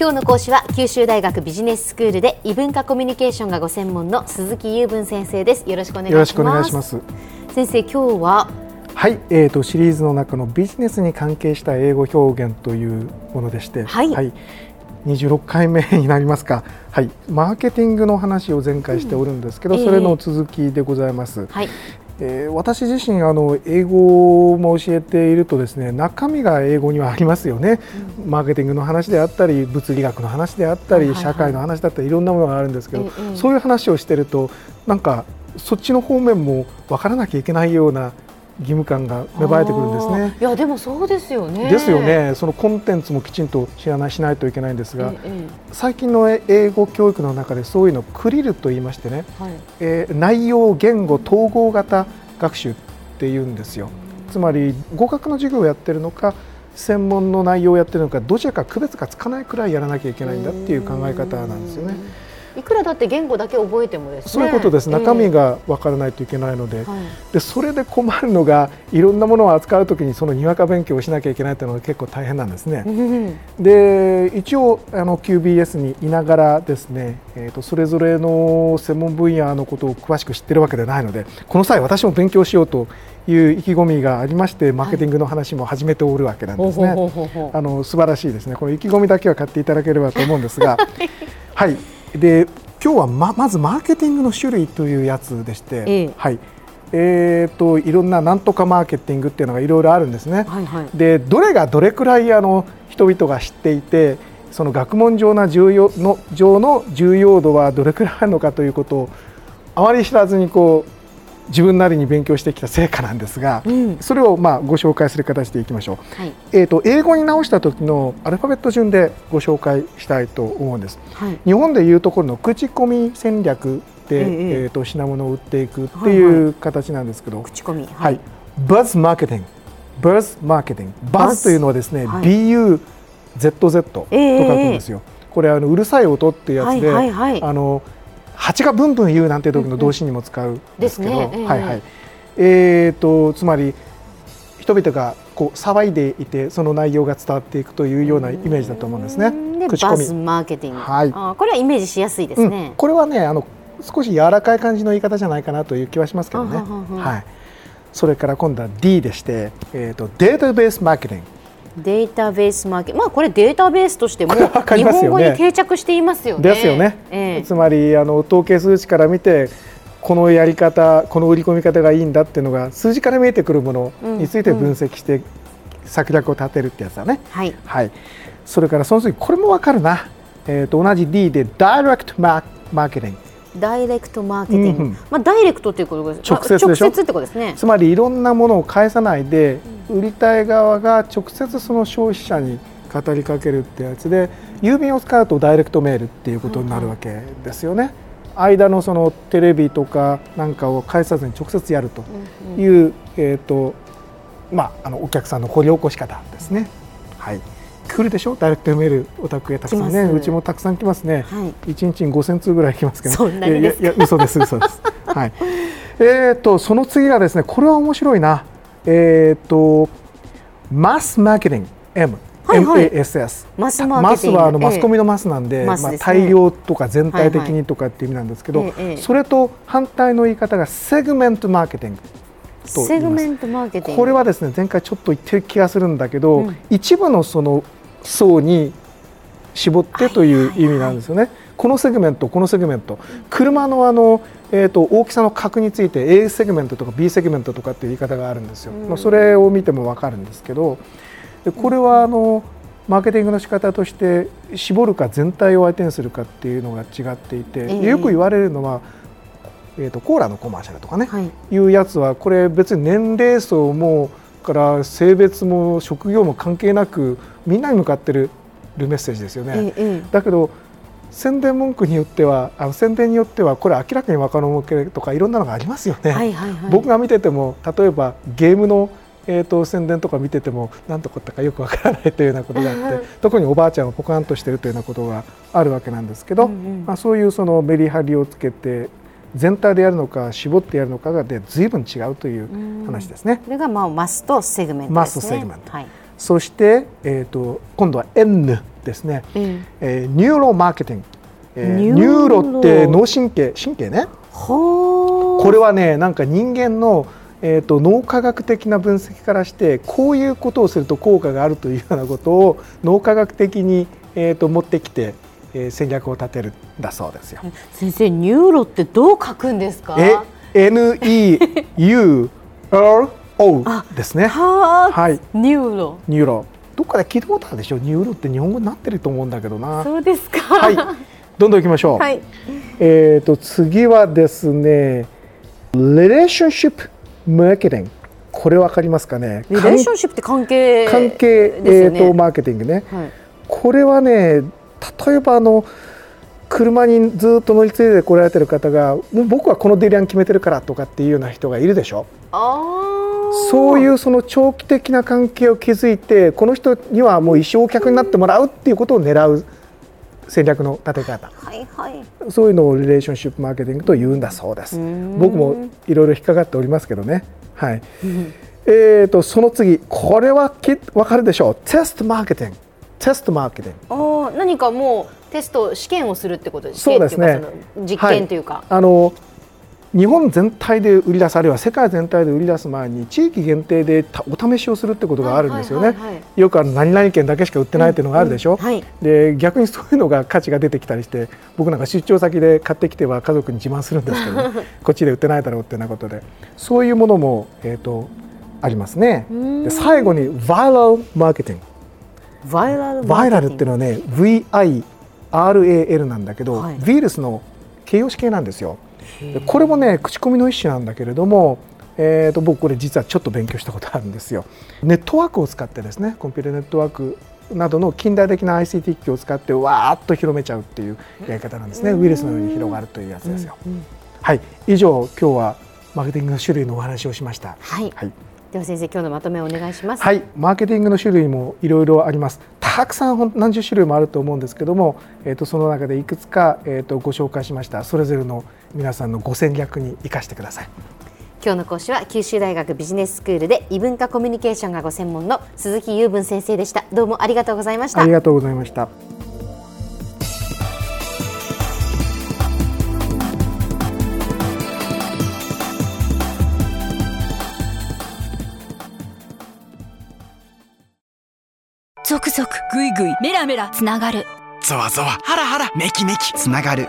今日の講師は九州大学ビジネススクールで異文化コミュニケーションがご専門の鈴木雄文先生です。よろしくお願いします。よろしくお願いします。先生今日は？はい、えーと、シリーズの中のビジネスに関係した英語表現というものでして、はい、はい、26回目になりますか、はい、マーケティングの話を前回しておるんですけど、うんえー、それの続きでございます。はいえー、私自身あの英語も教えているとですね中身が英語にはありますよね、うん、マーケティングの話であったり物理学の話であったり、社会の話だったりいろんなものがあるんですけど、そういう話をしているとなんかそっちの方面も分からなきゃいけないような義務感が芽生えてくるんですね。いやでもそうですよね。ですよね。そのコンテンツもきちんと知らないしないといけないんですが、ええ、最近の英語教育の中でそういうのをクリルと言いましてね、はい、えー、内容言語統合型学習って言うんですよ。つまり語学の授業をやってるのか。専門の内容をやってるのかどちらか区別がつかないくらいやらなきゃいけないんだっていう考え方なんですよね。いくらだって言語だけ覚えてもですね。そういうことです、中身が分からないといけないので。えー、でそれで困るのがいろんなものを扱うときにそのにわか勉強をしなきゃいけないというのが結構大変なんですね。で一応あの QBS にいながらですね、えーと、それぞれの専門分野のことを詳しく知ってるわけではないのでこの際私も勉強しようという意気込みがありましてマーケティングの話も始めておるわけなんですね。あの素晴らしいですね。この意気込みだけは買っていただければと思うんですが、はい。で今日はままずマーケティングの種類というやつでして、ええ、はい。えーと、いろんななんとかマーケティングっていうのがいろいろあるんですね。はいはい、でどれがどれくらいあの人々が知っていてその学問上な重要の上の重要度はどれくらいあるのかということをあまり知らずにこう自分なりに勉強してきた成果なんですが、うん、それをまあご紹介する形でいきましょう、はい、えーと、英語に直した時のアルファベット順でご紹介したいと思うんです、はい、日本でいうところの口コミ戦略で、えー、えーと品物を売っていくっていう形なんですけど、はいはい、口コミ、はい、バズマーケティングバズマーケティングバズというのはですね、はい、BUZZ と書くんですよ、えー、これあのうるさい音ってやつで、はいはいはい、あの蜂がブンブン言うなんて時の動詞にも使うんですけど、はいはい。えーと、つまり人々がこう騒いでいてその内容が伝わっていくというようなイメージだと思うんですね。口コミ。マーケティング。はい。あこれはイメージしやすいですね。うん、これはねあの少し柔らかい感じの言い方じゃないかなという気はしますけどね。はい。それから今度は D でして、えーと、とデータベースマーケティング。データベースマーケまあこれデータベースとしても 日本語に定着していますよね。ですよね。えー、つまりあの統計数値から見てこのやり方この売り込み方がいいんだっていうのが数字から見えてくるものについて分析して策略を立てるってやつだね。はい。はい。それからその次これもわかるな。えっ、ー、と同じ D でダイレクトマーケティング。ダイレクトマーケティング、うん、まあダイレクトっていうことです直接直接ってことですね。つまりいろんなものを返さないで、売りたい側が直接その消費者に語りかけるってやつで郵便を使うとダイレクトメールっていうことになるわけですよね。間のそのテレビとかなんかを返さずに直接やるという、うん。うん、えっ、とまああのお客さんの掘り起こし方ですね。はい。来るでしょ？ダイレクトメールお宅へたくさんね。うちもたくさん来ますね、はい、1日に5000通ぐらい来ますけど。いやいや嘘です嘘です。はい。えーとその次がですねこれは面白いなえっ、ー、とマスマーケティング M はいはい、MASS マスマスはあのマスコミのマスなんで、ええ、まあ、大量とか全体的にとかっていう意味なんですけど、それと反対の言い方がセグメントマーケティングセグメントマーケティング。これはですね前回ちょっと言ってる気がするんだけど、うん、一部のその層に絞ってという意味なんですよね。このセグメントこのセグメント。車のあの、えーと、大きさの格について A セグメントとか B セグメントとかっていう言い方があるんですよ。まあ、それを見ても分かるんですけどこれはあのマーケティングの仕方として絞るか全体を相手にするかっていうのが違っていて、よく言われるのは、えーと、コーラのコマーシャルとかね、はい、いうやつはこれ別に年齢層もから性別も職業も関係なくみんなに向かってるメッセージですよね。だけど宣伝文句によってはあの宣伝によってはこれ明らかに若者向けとかいろんなのがありますよね。はいはいはい、僕が見てても例えばゲームのえーと、宣伝とか見てても何とこったかよくわからないというようなことがあって特におばあちゃんはポカンとしているというようなことがあるわけなんですけど、うんうん、まあ、そういうそのメリハリをつけて全体でやるのか絞ってやるのかがで随分違うという話ですね。それがまあマスとセグメント、ね、マスとセグメント、はい、そして、えーと、今度は N でですね、ええー、ニューロマーケティング、えー、ニューロって脳神経神経ね。これはねなんか人間のえーと、脳科学的な分析からしてこういうことをすると効果があるというようなことを脳科学的に、えーと、持ってきて、えー、戦略を立てるんだそうですよ。先生ニューロってどう書くんですか？え ?NEURO ですね。は、はい、ニューロ。ニューロ。どっかで聞いたことあるでしょニューロって日本語になってると思うんだけどな。そうですか。はい。どんどん行きましょう、はい、えっ、ー、と次はですね relationship marketing これわかりますかね？リレーションシップって関係、ね、関係、えーと、マーケティングね、はい、これはね例えばあの車にずっと乗り継いで来られてる方がもう僕はこのデリアン決めてるからとかっていうような人がいるでしょ。あそういうその長期的な関係を築いてこの人にはもう一生客になってもらうっていうことを狙う戦略の立て方、はいはい、そういうのをリレーションシップマーケティングと言うんだそうです。僕もいろいろ引っかかっておりますけどね。はい、えーとその次これはき分かるでしょう？テストマーケティング。テストマーケティング。お何かもうテスト試験をするってことですそうですね。実験というか、はい、あの日本全体で売り出すあるいは世界全体で売り出す前に地域限定でお試しをするってことがあるんですよね、よくあの何々県だけしか売ってないっていうのがあるでしょ、うんうんはい、で逆にそういうのが 価値が出てきたりして僕なんか出張先で買ってきては家族に自慢するんですけど、こっちで売ってないだろうっていうようなことで。そういうものも、えーと、ありますね。で最後にバイラルマーケティングバイラルバイラルっていうのはね VIRAL なんだけど、はい、ウイルスの形容詞系なんですよ。これもね口コミの一種なんだけれども、えー、と僕これ実はちょっと勉強したことあるんですよ。ネットワークを使ってですねコンピュータネットワークなどの近代的な ICT 機器を使ってわーっと広めちゃうっていうやり方なんですね。ウイルスのように広がるというやつですよ。はい。以上今日はマーケティングの種類のお話をしました。はい、はい。では先生今日のまとめをお願いします。はい。マーケティングの種類もいろいろあります。たくさん何十種類もあると思うんですけども、えー、とその中でいくつか、えー、とご紹介しました。それぞれの皆さんのご戦略に生かしてください。今日の講師は九州大学ビジネススクールで異文化コミュニケーションがご専門の鈴木雄文先生でした。どうもありがとうございました。ありがとうございました。ゾクゾクグイグイメラメラつながる。ゾワゾワハラハラメキメキつながる